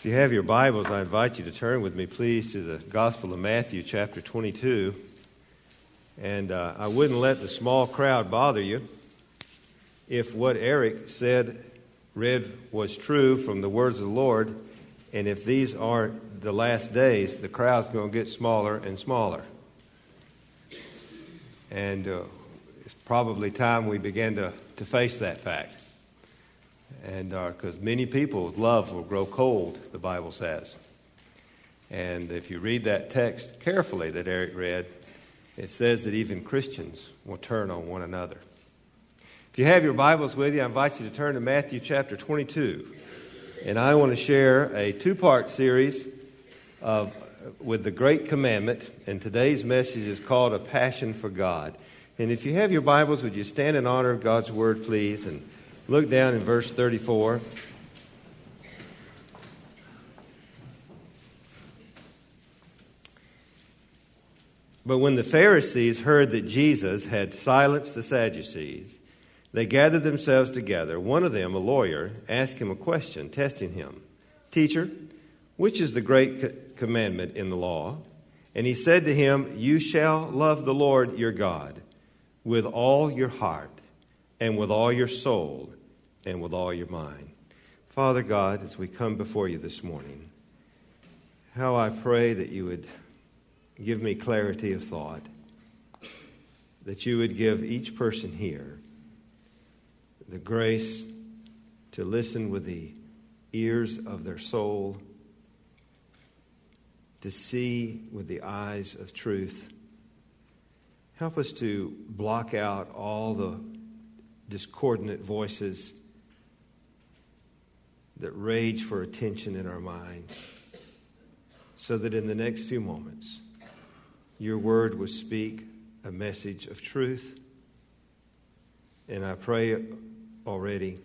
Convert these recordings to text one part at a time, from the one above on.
If you have your Bibles, I invite you to turn with me, please, to the Gospel of Matthew, chapter 22. And uh, I wouldn't let the small crowd bother you if what Eric said, read, was true from the words of the Lord. And if these aren't the last days, the crowd's going to get smaller and smaller. And uh, it's probably time we begin to, to face that fact. And because uh, many people's love will grow cold, the Bible says. And if you read that text carefully that Eric read, it says that even Christians will turn on one another. If you have your Bibles with you, I invite you to turn to Matthew chapter 22. And I want to share a two part series of, with the Great Commandment. And today's message is called A Passion for God. And if you have your Bibles, would you stand in honor of God's Word, please? And Look down in verse 34. But when the Pharisees heard that Jesus had silenced the Sadducees, they gathered themselves together. One of them, a lawyer, asked him a question, testing him Teacher, which is the great commandment in the law? And he said to him, You shall love the Lord your God with all your heart and with all your soul and with all your mind. Father God, as we come before you this morning, how I pray that you would give me clarity of thought, that you would give each person here the grace to listen with the ears of their soul, to see with the eyes of truth. Help us to block out all the discordant voices that rage for attention in our minds, so that in the next few moments, your word will speak a message of truth. And I pray already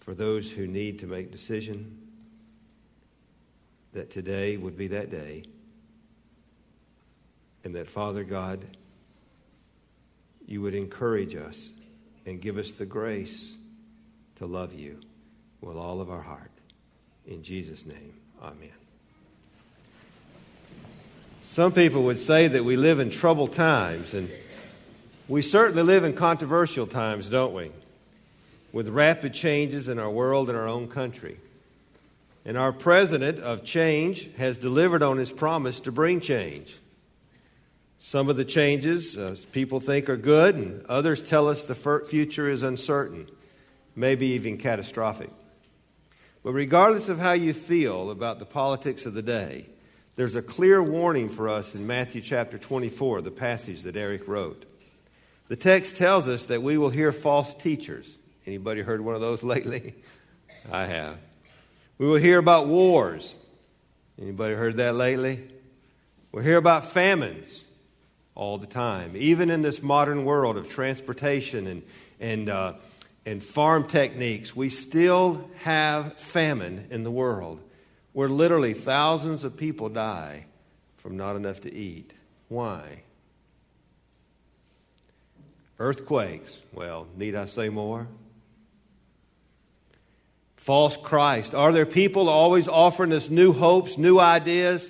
for those who need to make decision that today would be that day and that Father God you would encourage us and give us the grace to love you with all of our heart. In Jesus' name, amen. Some people would say that we live in troubled times, and we certainly live in controversial times, don't we? With rapid changes in our world and our own country. And our president of change has delivered on his promise to bring change. Some of the changes uh, people think are good, and others tell us the future is uncertain, maybe even catastrophic. But regardless of how you feel about the politics of the day, there's a clear warning for us in Matthew chapter 24, the passage that Eric wrote. The text tells us that we will hear false teachers. Anybody heard one of those lately? I have. We will hear about wars. Anybody heard that lately? We'll hear about famines all the time. Even in this modern world of transportation and, and uh, and farm techniques, we still have famine in the world where literally thousands of people die from not enough to eat. Why? Earthquakes. Well, need I say more? False Christ. Are there people always offering us new hopes, new ideas?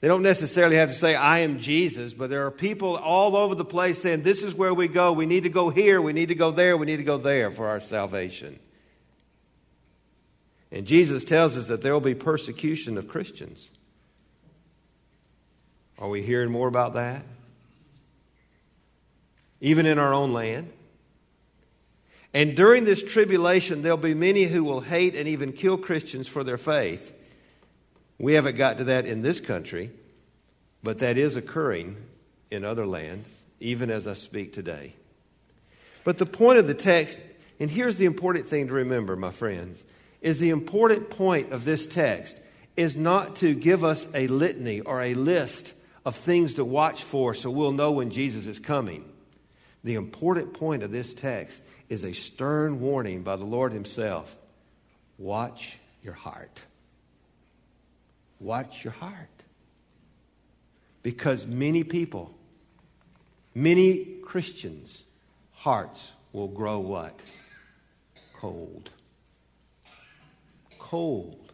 They don't necessarily have to say, I am Jesus, but there are people all over the place saying, This is where we go. We need to go here. We need to go there. We need to go there for our salvation. And Jesus tells us that there will be persecution of Christians. Are we hearing more about that? Even in our own land? And during this tribulation, there'll be many who will hate and even kill Christians for their faith. We haven't got to that in this country, but that is occurring in other lands, even as I speak today. But the point of the text, and here's the important thing to remember, my friends, is the important point of this text is not to give us a litany or a list of things to watch for so we'll know when Jesus is coming. The important point of this text is a stern warning by the Lord Himself watch your heart. Watch your heart. Because many people, many Christians' hearts will grow what? Cold. Cold.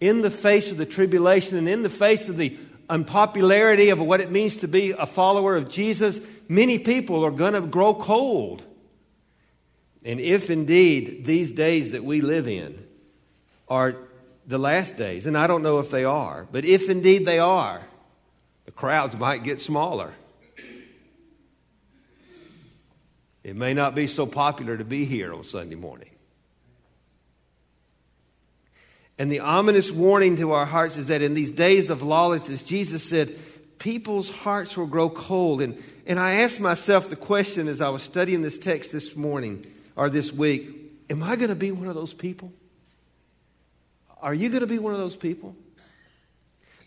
in the face of the tribulation and in the face of the unpopularity of what it means to be a follower of Jesus, many people are going to grow cold. And if indeed these days that we live in are the last days, and I don't know if they are, but if indeed they are, the crowds might get smaller. It may not be so popular to be here on Sunday morning. And the ominous warning to our hearts is that in these days of lawlessness, Jesus said, people's hearts will grow cold. And, and I asked myself the question as I was studying this text this morning or this week Am I going to be one of those people? Are you going to be one of those people?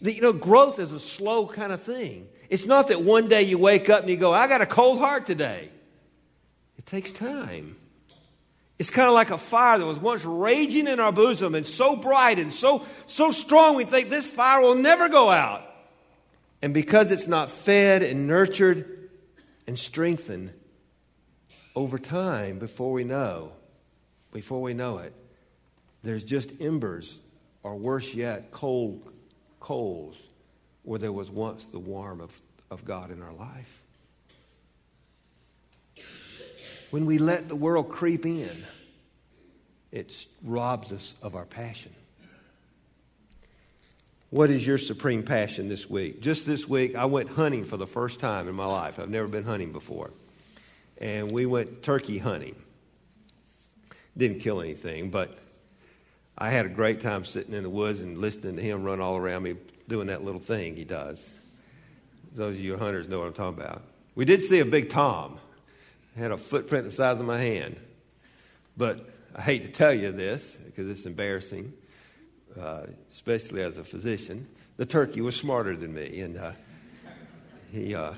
You know, growth is a slow kind of thing. It's not that one day you wake up and you go, I got a cold heart today. It takes time. It's kind of like a fire that was once raging in our bosom and so bright and so, so strong, we think this fire will never go out. And because it's not fed and nurtured and strengthened over time, before we know, before we know it, there's just embers, or worse yet, cold coals where there was once the warmth of, of God in our life. When we let the world creep in, it robs us of our passion. What is your supreme passion this week? Just this week, I went hunting for the first time in my life. I've never been hunting before. And we went turkey hunting. Didn't kill anything, but I had a great time sitting in the woods and listening to him run all around me doing that little thing he does. Those of you hunters know what I'm talking about. We did see a big tom had a footprint the size of my hand. But I hate to tell you this because it's embarrassing, uh, especially as a physician. The turkey was smarter than me, and uh, he, uh,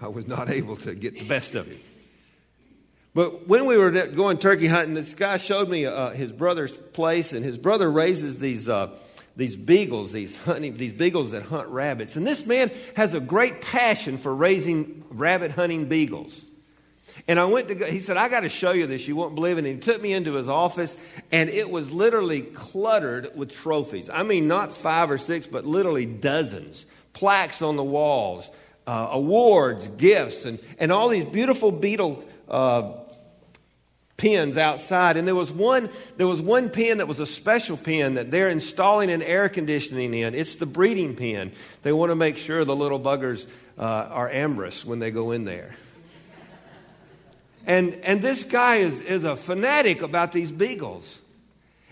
I was not able to get the best of him. But when we were going turkey hunting, this guy showed me uh, his brother's place, and his brother raises these uh, these beagles, these hunting, these beagles that hunt rabbits. And this man has a great passion for raising rabbit hunting beagles. And I went to go, he said, I got to show you this. You won't believe it. And he took me into his office, and it was literally cluttered with trophies. I mean, not five or six, but literally dozens. Plaques on the walls, uh, awards, gifts, and, and all these beautiful beetle uh, pens outside. And there was, one, there was one pen that was a special pen that they're installing an air conditioning in. It's the breeding pen. They want to make sure the little buggers uh, are amorous when they go in there. And, and this guy is, is a fanatic about these beagles.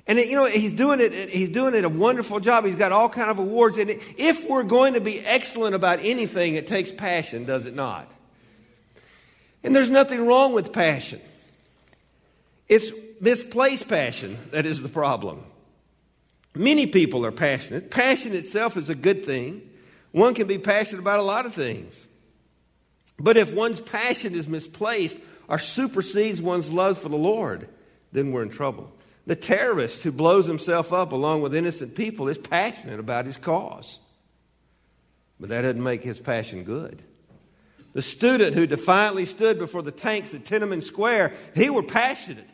And it, you know, he's doing it, he's doing it a wonderful job. He's got all kind of awards. And if we're going to be excellent about anything, it takes passion, does it not? And there's nothing wrong with passion. It's misplaced passion that is the problem. Many people are passionate. Passion itself is a good thing. One can be passionate about a lot of things. But if one's passion is misplaced, or supersedes one's love for the Lord, then we're in trouble. The terrorist who blows himself up along with innocent people is passionate about his cause. But that doesn't make his passion good. The student who defiantly stood before the tanks at Tiananmen Square, he were passionate.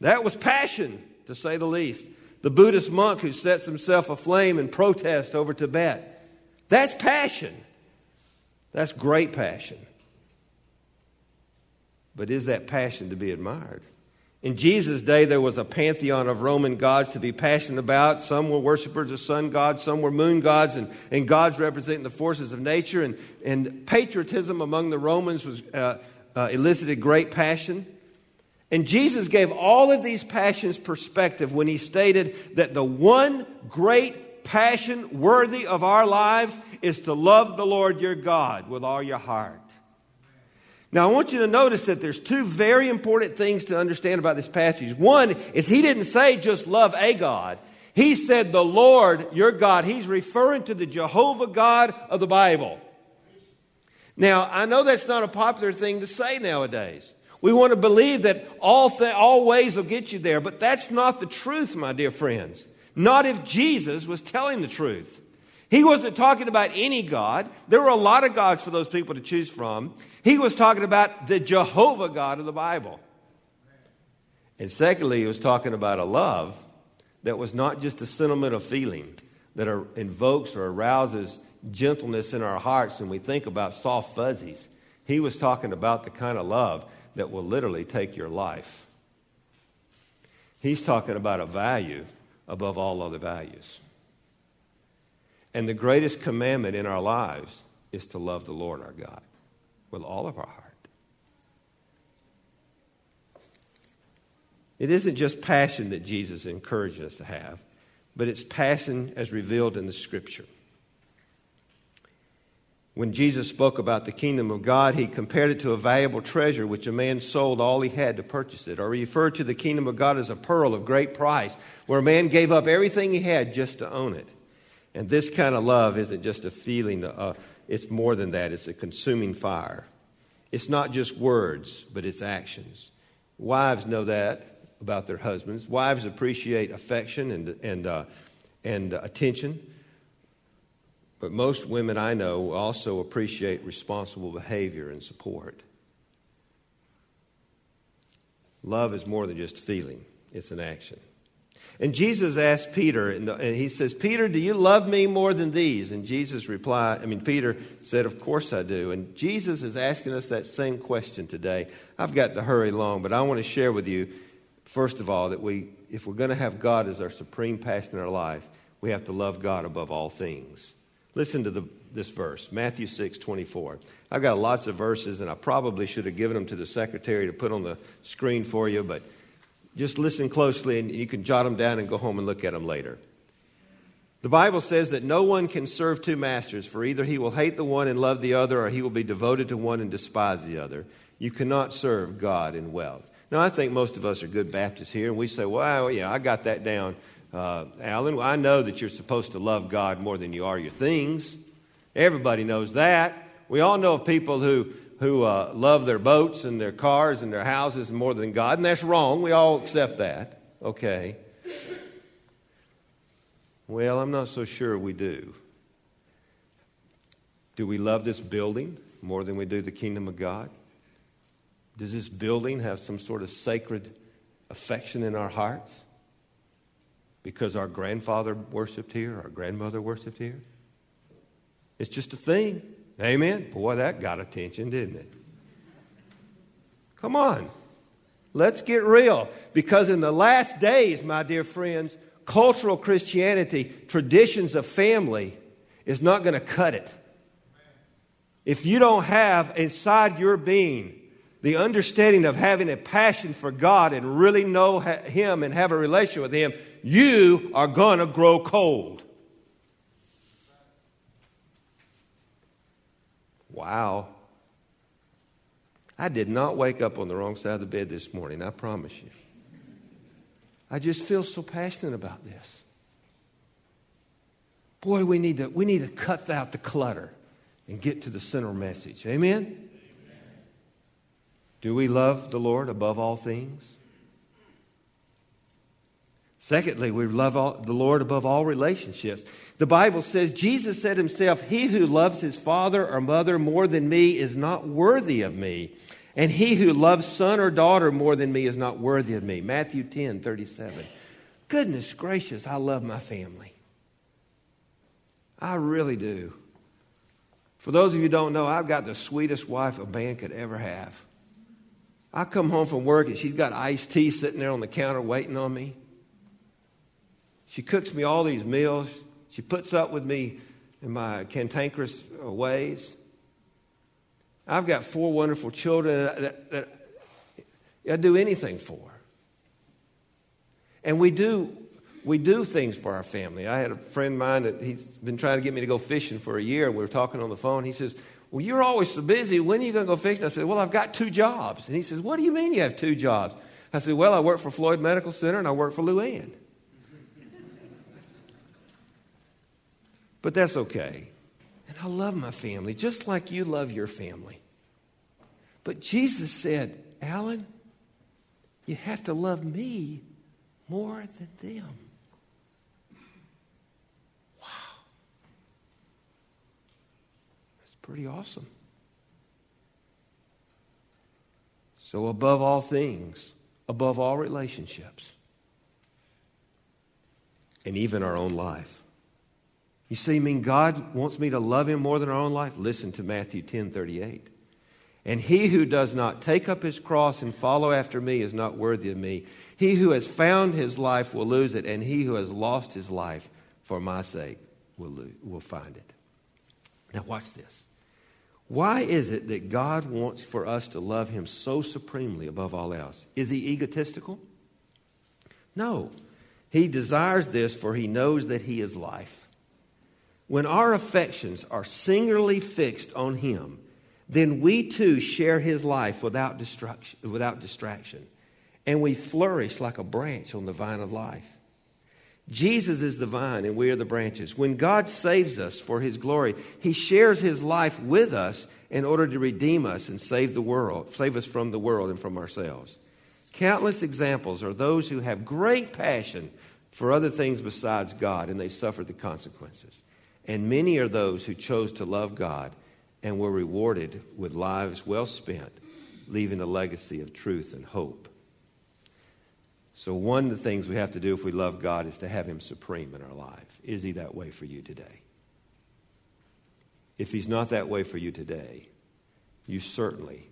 That was passion, to say the least. The Buddhist monk who sets himself aflame in protest over Tibet, that's passion. That's great passion. But is that passion to be admired? In Jesus' day, there was a pantheon of Roman gods to be passionate about. Some were worshippers of sun gods, some were moon gods, and, and gods representing the forces of nature. And, and patriotism among the Romans was, uh, uh, elicited great passion. And Jesus gave all of these passions perspective when he stated that the one great passion worthy of our lives is to love the Lord your God with all your heart now, I want you to notice that there's two very important things to understand about this passage. One is he didn't say just love a God. He said the Lord, your God. He's referring to the Jehovah God of the Bible. Now, I know that's not a popular thing to say nowadays. We want to believe that all, th- all ways will get you there, but that's not the truth, my dear friends. Not if Jesus was telling the truth. He wasn't talking about any God. There were a lot of gods for those people to choose from. He was talking about the Jehovah God of the Bible. And secondly, he was talking about a love that was not just a sentimental feeling that invokes or arouses gentleness in our hearts when we think about soft fuzzies. He was talking about the kind of love that will literally take your life. He's talking about a value above all other values. And the greatest commandment in our lives is to love the Lord our God with all of our heart. It isn't just passion that Jesus encouraged us to have, but it's passion as revealed in the Scripture. When Jesus spoke about the kingdom of God, he compared it to a valuable treasure which a man sold all he had to purchase it, or he referred to the kingdom of God as a pearl of great price, where a man gave up everything he had just to own it. And this kind of love isn't just a feeling, uh, it's more than that. It's a consuming fire. It's not just words, but it's actions. Wives know that about their husbands. Wives appreciate affection and, and, uh, and attention. But most women I know also appreciate responsible behavior and support. Love is more than just feeling, it's an action. And Jesus asked Peter, and he says, Peter, do you love me more than these? And Jesus replied, I mean, Peter said, Of course I do. And Jesus is asking us that same question today. I've got to hurry along, but I want to share with you, first of all, that we, if we're going to have God as our supreme passion in our life, we have to love God above all things. Listen to the, this verse, Matthew 6 24. I've got lots of verses, and I probably should have given them to the secretary to put on the screen for you, but just listen closely and you can jot them down and go home and look at them later. The Bible says that no one can serve two masters, for either he will hate the one and love the other, or he will be devoted to one and despise the other. You cannot serve God and wealth. Now, I think most of us are good Baptists here, and we say, well, yeah, I got that down uh, Alan, I know that you're supposed to love God more than you are your things. Everybody knows that. We all know of people who, who uh, love their boats and their cars and their houses more than God, and that's wrong. We all accept that. Okay. Well, I'm not so sure we do. Do we love this building more than we do the kingdom of God? Does this building have some sort of sacred affection in our hearts? Because our grandfather worshiped here, our grandmother worshiped here. It's just a thing. Amen. Boy, that got attention, didn't it? Come on. Let's get real. Because in the last days, my dear friends, cultural Christianity, traditions of family, is not going to cut it. If you don't have inside your being the understanding of having a passion for God and really know Him and have a relationship with Him, you are going to grow cold. Wow. I did not wake up on the wrong side of the bed this morning, I promise you. I just feel so passionate about this. Boy, we need to, we need to cut out the clutter and get to the center message. Amen? Do we love the Lord above all things? Secondly, we love all, the Lord above all relationships. The Bible says, Jesus said himself, He who loves his father or mother more than me is not worthy of me. And he who loves son or daughter more than me is not worthy of me. Matthew 10, 37. Goodness gracious, I love my family. I really do. For those of you who don't know, I've got the sweetest wife a man could ever have. I come home from work and she's got iced tea sitting there on the counter waiting on me. She cooks me all these meals. She puts up with me in my cantankerous uh, ways. I've got four wonderful children that, that, that I do anything for. And we do, we do things for our family. I had a friend of mine that he's been trying to get me to go fishing for a year, we were talking on the phone. He says, well, you're always so busy. When are you going to go fishing? I said, Well, I've got two jobs. And he says, What do you mean you have two jobs? I said, Well, I work for Floyd Medical Center and I work for Luann. But that's okay. And I love my family just like you love your family. But Jesus said, Alan, you have to love me more than them. Wow. That's pretty awesome. So, above all things, above all relationships, and even our own life. You see, I mean, God wants me to love him more than our own life? Listen to Matthew 10 38. And he who does not take up his cross and follow after me is not worthy of me. He who has found his life will lose it, and he who has lost his life for my sake will, lose, will find it. Now, watch this. Why is it that God wants for us to love him so supremely above all else? Is he egotistical? No. He desires this for he knows that he is life. When our affections are singularly fixed on him, then we too share his life without, destruction, without distraction, and we flourish like a branch on the vine of life. Jesus is the vine and we are the branches. When God saves us for his glory, he shares his life with us in order to redeem us and save the world, save us from the world and from ourselves. Countless examples are those who have great passion for other things besides God and they suffer the consequences. And many are those who chose to love God and were rewarded with lives well spent, leaving a legacy of truth and hope. So, one of the things we have to do if we love God is to have Him supreme in our life. Is He that way for you today? If He's not that way for you today, you certainly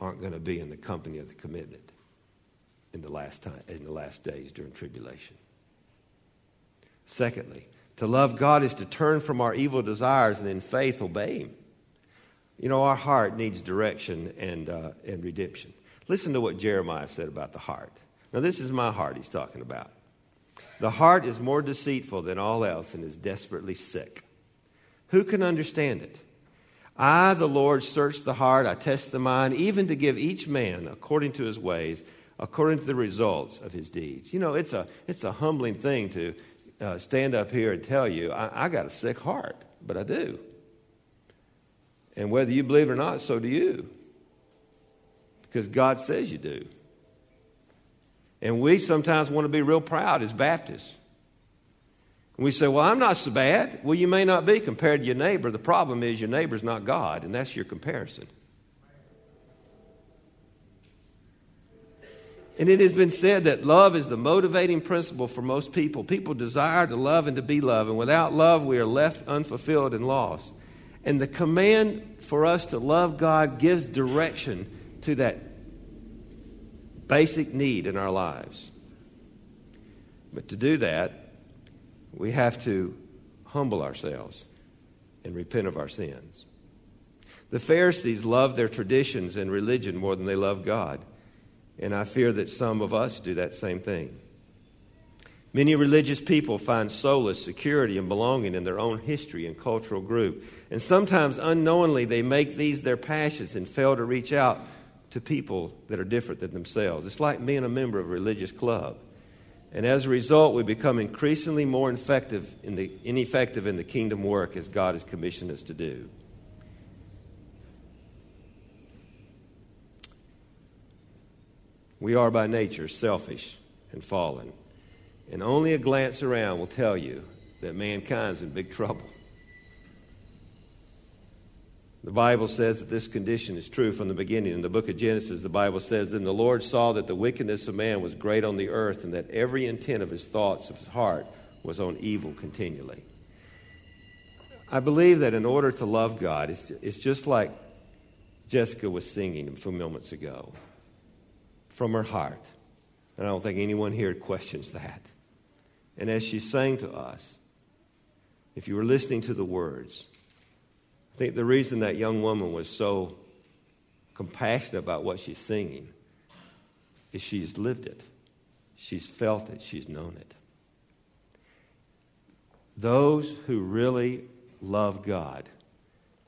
aren't going to be in the company of the commitment in the last time in the last days during tribulation. Secondly, to love God is to turn from our evil desires and in faith obey Him. You know, our heart needs direction and, uh, and redemption. Listen to what Jeremiah said about the heart. Now, this is my heart he's talking about. The heart is more deceitful than all else and is desperately sick. Who can understand it? I, the Lord, search the heart, I test the mind, even to give each man according to his ways, according to the results of his deeds. You know, it's a, it's a humbling thing to uh, stand up here and tell you, I, I got a sick heart, but I do. And whether you believe it or not, so do you. Because God says you do. And we sometimes want to be real proud as Baptists. And we say, Well, I'm not so bad. Well, you may not be compared to your neighbor. The problem is your neighbor's not God, and that's your comparison. And it has been said that love is the motivating principle for most people. People desire to love and to be loved, and without love, we are left unfulfilled and lost. And the command for us to love God gives direction to that basic need in our lives. But to do that, we have to humble ourselves and repent of our sins. The Pharisees loved their traditions and religion more than they loved God. And I fear that some of us do that same thing. Many religious people find solace, security, and belonging in their own history and cultural group. And sometimes unknowingly they make these their passions and fail to reach out to people that are different than themselves. It's like being a member of a religious club. And as a result, we become increasingly more in the, ineffective in the kingdom work as God has commissioned us to do. We are by nature selfish and fallen. And only a glance around will tell you that mankind's in big trouble. The Bible says that this condition is true from the beginning. In the book of Genesis, the Bible says, Then the Lord saw that the wickedness of man was great on the earth, and that every intent of his thoughts of his heart was on evil continually. I believe that in order to love God, it's, it's just like Jessica was singing a few moments ago from her heart. And I don't think anyone here questions that. And as she sang to us, if you were listening to the words, I think the reason that young woman was so compassionate about what she's singing is she's lived it, she's felt it, she's known it. Those who really love God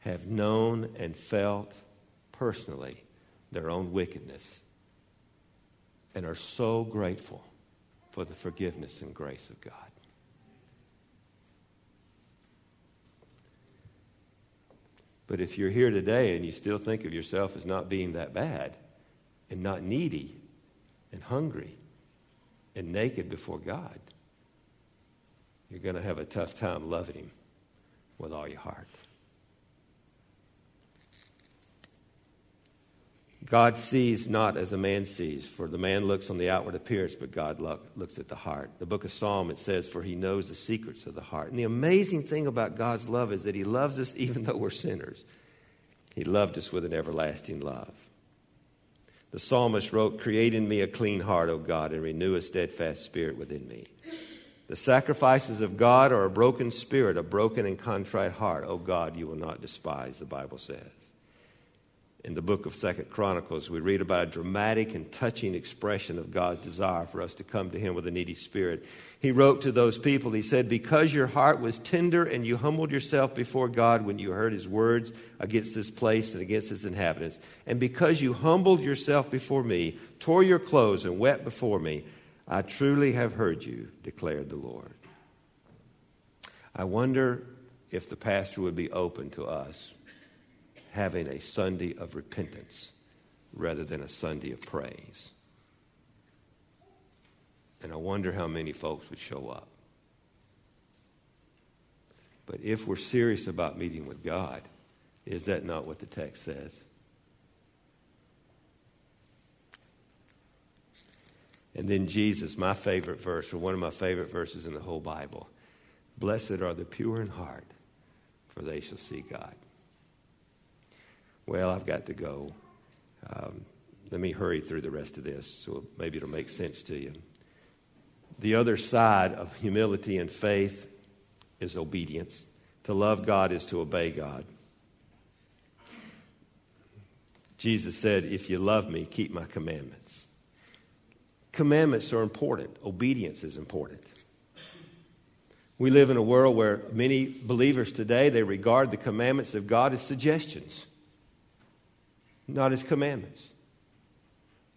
have known and felt personally their own wickedness and are so grateful for the forgiveness and grace of God. But if you're here today and you still think of yourself as not being that bad and not needy and hungry and naked before God, you're going to have a tough time loving Him with all your heart. God sees not as a man sees, for the man looks on the outward appearance, but God look, looks at the heart. The book of Psalm, it says, For he knows the secrets of the heart. And the amazing thing about God's love is that he loves us even though we're sinners. He loved us with an everlasting love. The psalmist wrote, Create in me a clean heart, O God, and renew a steadfast spirit within me. The sacrifices of God are a broken spirit, a broken and contrite heart. O God, you will not despise, the Bible says in the book of second chronicles we read about a dramatic and touching expression of god's desire for us to come to him with a needy spirit. He wrote to those people he said because your heart was tender and you humbled yourself before god when you heard his words against this place and against its inhabitants and because you humbled yourself before me tore your clothes and wept before me i truly have heard you declared the lord. I wonder if the pastor would be open to us having a Sunday of repentance rather than a Sunday of praise. And I wonder how many folks would show up. But if we're serious about meeting with God, is that not what the text says? And then Jesus, my favorite verse, or one of my favorite verses in the whole Bible Blessed are the pure in heart, for they shall see God. Well, I've got to go. Um, let me hurry through the rest of this so maybe it'll make sense to you. The other side of humility and faith is obedience. To love God is to obey God. Jesus said, If you love me, keep my commandments. Commandments are important, obedience is important. We live in a world where many believers today they regard the commandments of God as suggestions not his commandments.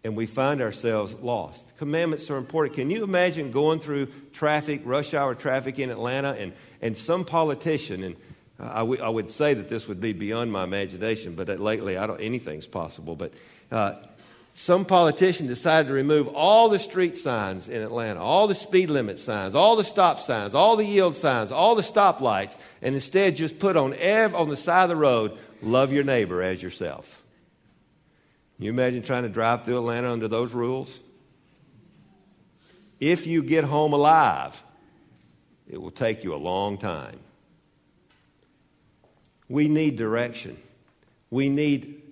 And we find ourselves lost. Commandments are important. Can you imagine going through traffic, rush hour traffic in Atlanta, and, and some politician, and I, w- I would say that this would be beyond my imagination, but lately I don't, anything's possible. But uh, some politician decided to remove all the street signs in Atlanta, all the speed limit signs, all the stop signs, all the yield signs, all the stoplights, and instead just put on, ev- on the side of the road, love your neighbor as yourself. You imagine trying to drive through Atlanta under those rules? If you get home alive, it will take you a long time. We need direction. We need,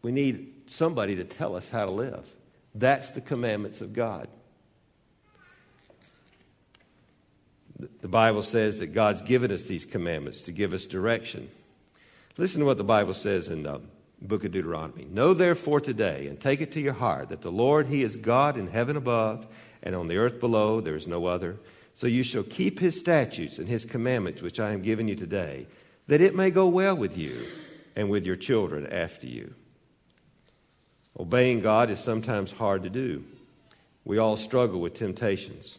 we need somebody to tell us how to live. That's the commandments of God. The Bible says that God's given us these commandments to give us direction. Listen to what the Bible says in um, book of Deuteronomy. Know therefore today and take it to your heart that the Lord, He is God in heaven above and on the earth below, there is no other. So you shall keep His statutes and His commandments, which I am giving you today, that it may go well with you and with your children after you. Obeying God is sometimes hard to do. We all struggle with temptations.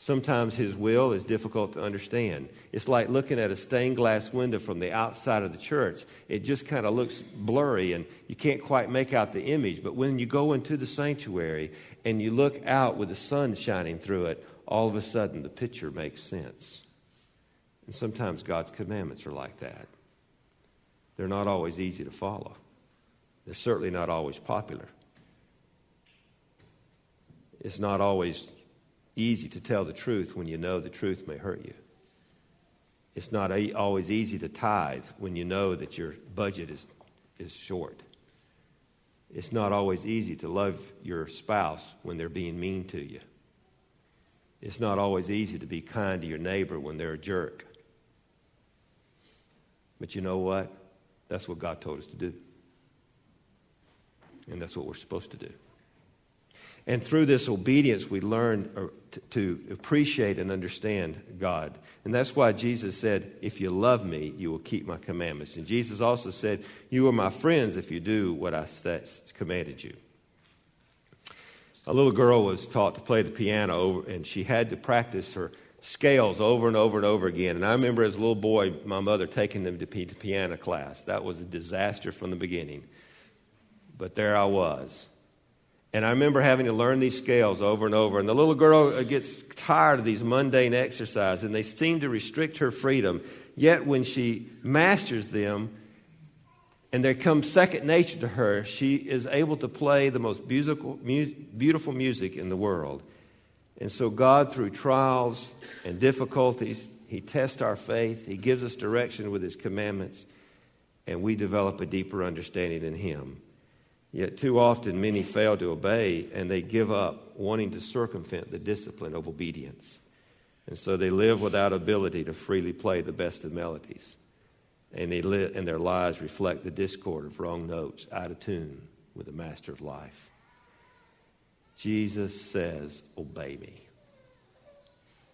Sometimes his will is difficult to understand. It's like looking at a stained glass window from the outside of the church. It just kind of looks blurry and you can't quite make out the image. But when you go into the sanctuary and you look out with the sun shining through it, all of a sudden the picture makes sense. And sometimes God's commandments are like that. They're not always easy to follow, they're certainly not always popular. It's not always easy to tell the truth when you know the truth may hurt you. It's not always easy to tithe when you know that your budget is, is short. It's not always easy to love your spouse when they're being mean to you. It's not always easy to be kind to your neighbor when they're a jerk. But you know what? That's what God told us to do. And that's what we're supposed to do. And through this obedience, we learn uh, to appreciate and understand God. And that's why Jesus said, If you love me, you will keep my commandments. And Jesus also said, You are my friends if you do what I commanded you. A little girl was taught to play the piano, and she had to practice her scales over and over and over again. And I remember as a little boy, my mother taking them to piano class. That was a disaster from the beginning. But there I was and I remember having to learn these scales over and over. And the little girl uh, gets tired of these mundane exercises, and they seem to restrict her freedom. Yet when she masters them, and there come second nature to her. She is able to play the most musical, mu- beautiful music in the world. And so, God, through trials and difficulties, He tests our faith. He gives us direction with His commandments, and we develop a deeper understanding in Him. Yet, too often, many fail to obey and they give up wanting to circumvent the discipline of obedience. And so they live without ability to freely play the best of melodies and, they li- and their lives reflect the discord of wrong notes out of tune with the master of life. Jesus says, Obey me.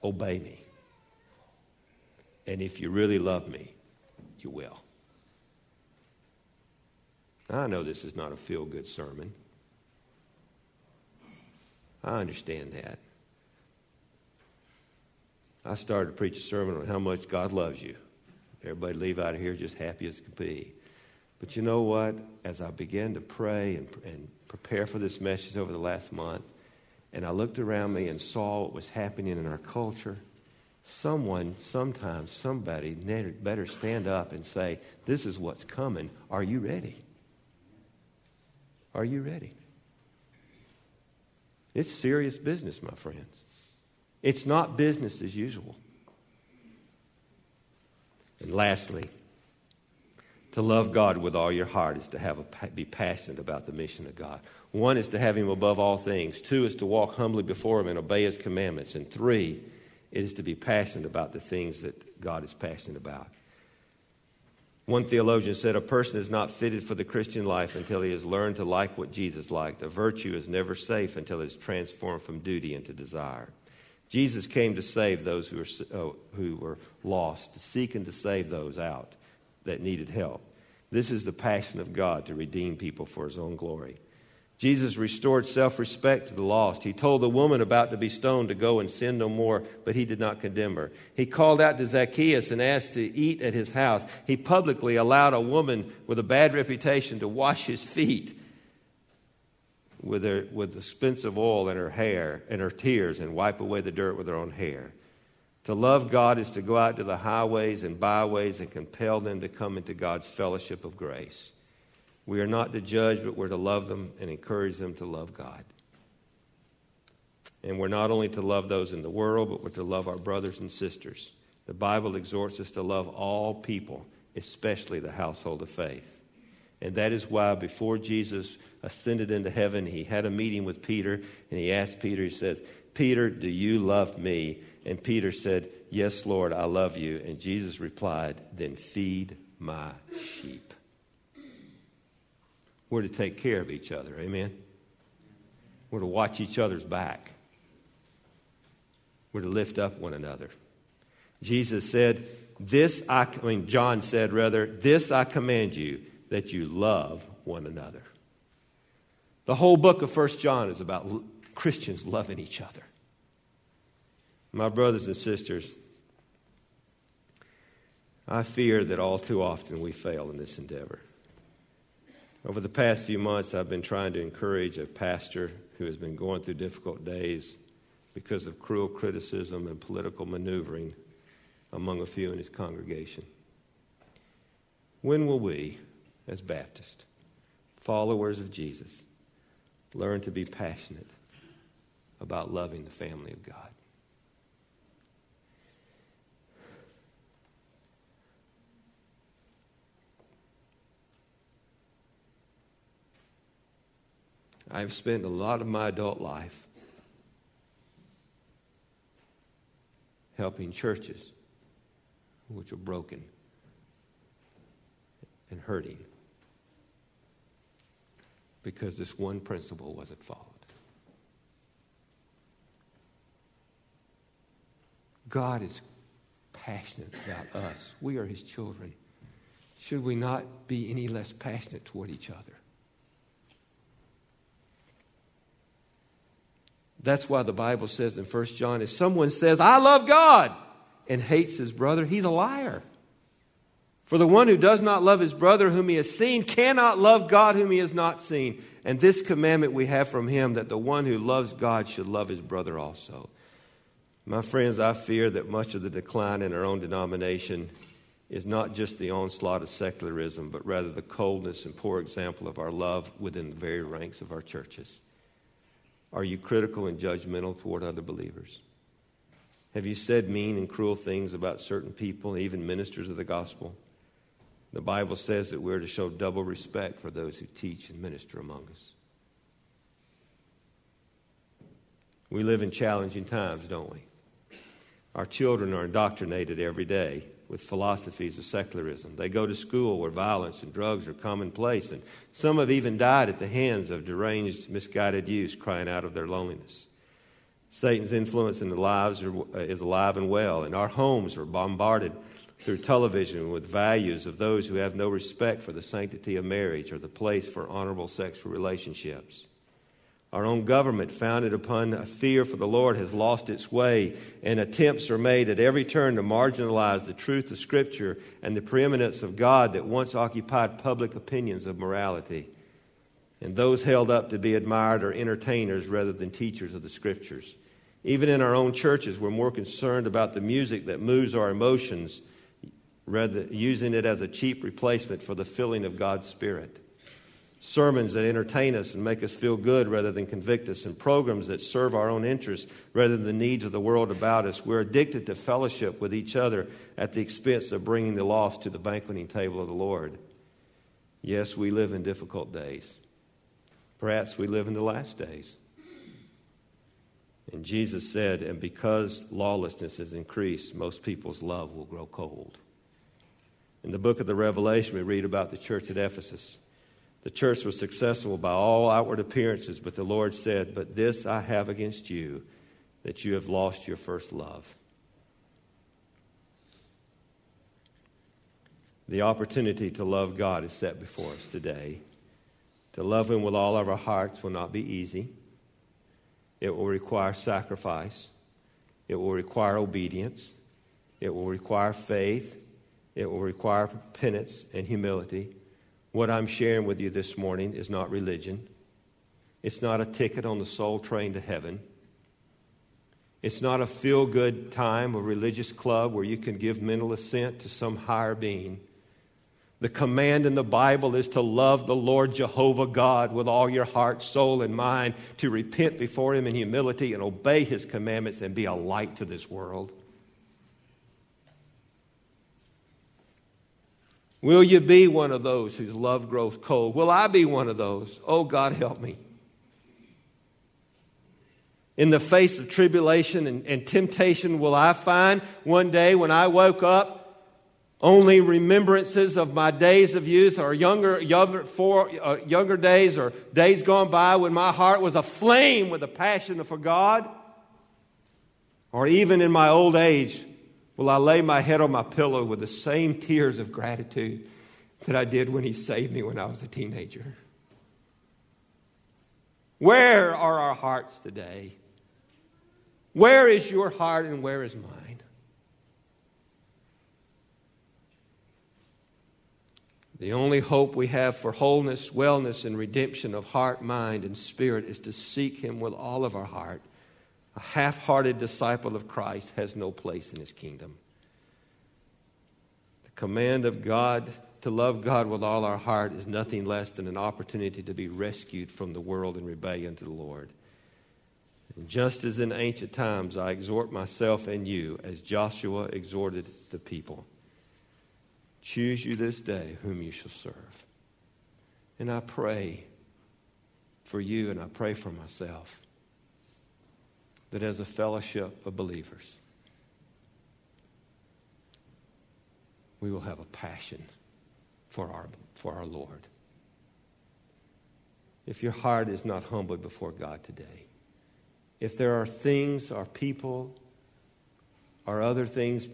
Obey me. And if you really love me, you will. I know this is not a feel good sermon. I understand that. I started to preach a sermon on how much God loves you. Everybody leave out of here just happy as could be. But you know what? As I began to pray and, and prepare for this message over the last month, and I looked around me and saw what was happening in our culture, someone, sometimes, somebody better stand up and say, This is what's coming. Are you ready? Are you ready? It's serious business, my friends. It's not business as usual. And lastly, to love God with all your heart is to have a, be passionate about the mission of God. One is to have Him above all things. Two is to walk humbly before Him and obey His commandments. And three it is to be passionate about the things that God is passionate about. One theologian said, A person is not fitted for the Christian life until he has learned to like what Jesus liked. A virtue is never safe until it is transformed from duty into desire. Jesus came to save those who were, uh, who were lost, to seek and to save those out that needed help. This is the passion of God to redeem people for his own glory. Jesus restored self respect to the lost. He told the woman about to be stoned to go and sin no more, but he did not condemn her. He called out to Zacchaeus and asked to eat at his house. He publicly allowed a woman with a bad reputation to wash his feet with, her, with expensive oil in her hair and her tears and wipe away the dirt with her own hair. To love God is to go out to the highways and byways and compel them to come into God's fellowship of grace. We are not to judge, but we're to love them and encourage them to love God. And we're not only to love those in the world, but we're to love our brothers and sisters. The Bible exhorts us to love all people, especially the household of faith. And that is why before Jesus ascended into heaven, he had a meeting with Peter and he asked Peter, he says, Peter, do you love me? And Peter said, Yes, Lord, I love you. And Jesus replied, Then feed my sheep. We're to take care of each other. Amen? We're to watch each other's back. We're to lift up one another. Jesus said, This I, I mean, John said, rather, this I command you that you love one another. The whole book of First John is about Christians loving each other. My brothers and sisters, I fear that all too often we fail in this endeavor. Over the past few months, I've been trying to encourage a pastor who has been going through difficult days because of cruel criticism and political maneuvering among a few in his congregation. When will we, as Baptists, followers of Jesus, learn to be passionate about loving the family of God. I've spent a lot of my adult life helping churches which are broken and hurting because this one principle wasn't followed. God is passionate about us. We are his children. Should we not be any less passionate toward each other? That's why the Bible says in 1 John if someone says, I love God, and hates his brother, he's a liar. For the one who does not love his brother whom he has seen cannot love God whom he has not seen. And this commandment we have from him that the one who loves God should love his brother also. My friends, I fear that much of the decline in our own denomination is not just the onslaught of secularism, but rather the coldness and poor example of our love within the very ranks of our churches. Are you critical and judgmental toward other believers? Have you said mean and cruel things about certain people, even ministers of the gospel? The Bible says that we're to show double respect for those who teach and minister among us. We live in challenging times, don't we? Our children are indoctrinated every day with philosophies of secularism. They go to school where violence and drugs are commonplace, and some have even died at the hands of deranged, misguided youths crying out of their loneliness. Satan's influence in the lives are, uh, is alive and well, and our homes are bombarded through television with values of those who have no respect for the sanctity of marriage or the place for honorable sexual relationships. Our own government, founded upon a fear for the Lord, has lost its way, and attempts are made at every turn to marginalize the truth of Scripture and the preeminence of God that once occupied public opinions of morality. And those held up to be admired are entertainers rather than teachers of the Scriptures. Even in our own churches, we're more concerned about the music that moves our emotions, rather using it as a cheap replacement for the filling of God's Spirit. Sermons that entertain us and make us feel good rather than convict us, and programs that serve our own interests rather than the needs of the world about us. We're addicted to fellowship with each other at the expense of bringing the lost to the banqueting table of the Lord. Yes, we live in difficult days. Perhaps we live in the last days. And Jesus said, And because lawlessness has increased, most people's love will grow cold. In the book of the Revelation, we read about the church at Ephesus. The church was successful by all outward appearances, but the Lord said, But this I have against you, that you have lost your first love. The opportunity to love God is set before us today. To love Him with all of our hearts will not be easy. It will require sacrifice. It will require obedience. It will require faith. It will require penance and humility. What I'm sharing with you this morning is not religion. It's not a ticket on the soul train to heaven. It's not a feel good time, a religious club where you can give mental assent to some higher being. The command in the Bible is to love the Lord Jehovah God with all your heart, soul, and mind, to repent before Him in humility and obey His commandments and be a light to this world. Will you be one of those whose love grows cold? Will I be one of those? Oh, God, help me. In the face of tribulation and, and temptation, will I find one day when I woke up only remembrances of my days of youth or younger, younger, uh, younger days or days gone by when my heart was aflame with a passion for God? Or even in my old age, will I lay my head on my pillow with the same tears of gratitude that I did when He saved me when I was a teenager? Where are our hearts today? Where is your heart and where is mine? The only hope we have for wholeness, wellness, and redemption of heart, mind, and spirit is to seek Him with all of our heart. A half hearted disciple of Christ has no place in His kingdom. The command of God to love God with all our heart is nothing less than an opportunity to be rescued from the world in rebellion to the Lord. And just as in ancient times, I exhort myself and you, as Joshua exhorted the people. Choose you this day whom you shall serve. And I pray for you and I pray for myself that as a fellowship of believers, we will have a passion for our, for our Lord. If your heart is not humbled before God today, if there are things or people or other things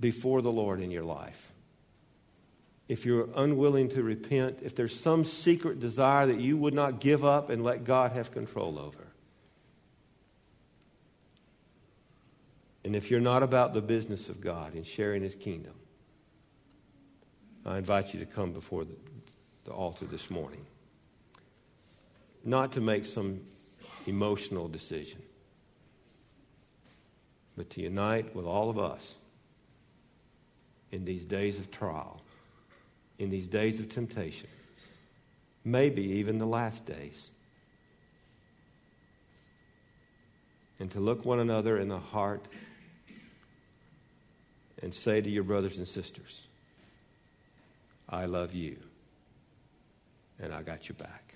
before the Lord in your life, if you're unwilling to repent, if there's some secret desire that you would not give up and let God have control over. And if you're not about the business of God and sharing His kingdom, I invite you to come before the, the altar this morning. Not to make some emotional decision, but to unite with all of us in these days of trial, in these days of temptation, maybe even the last days. And to look one another in the heart and say to your brothers and sisters, I love you, and I got your back.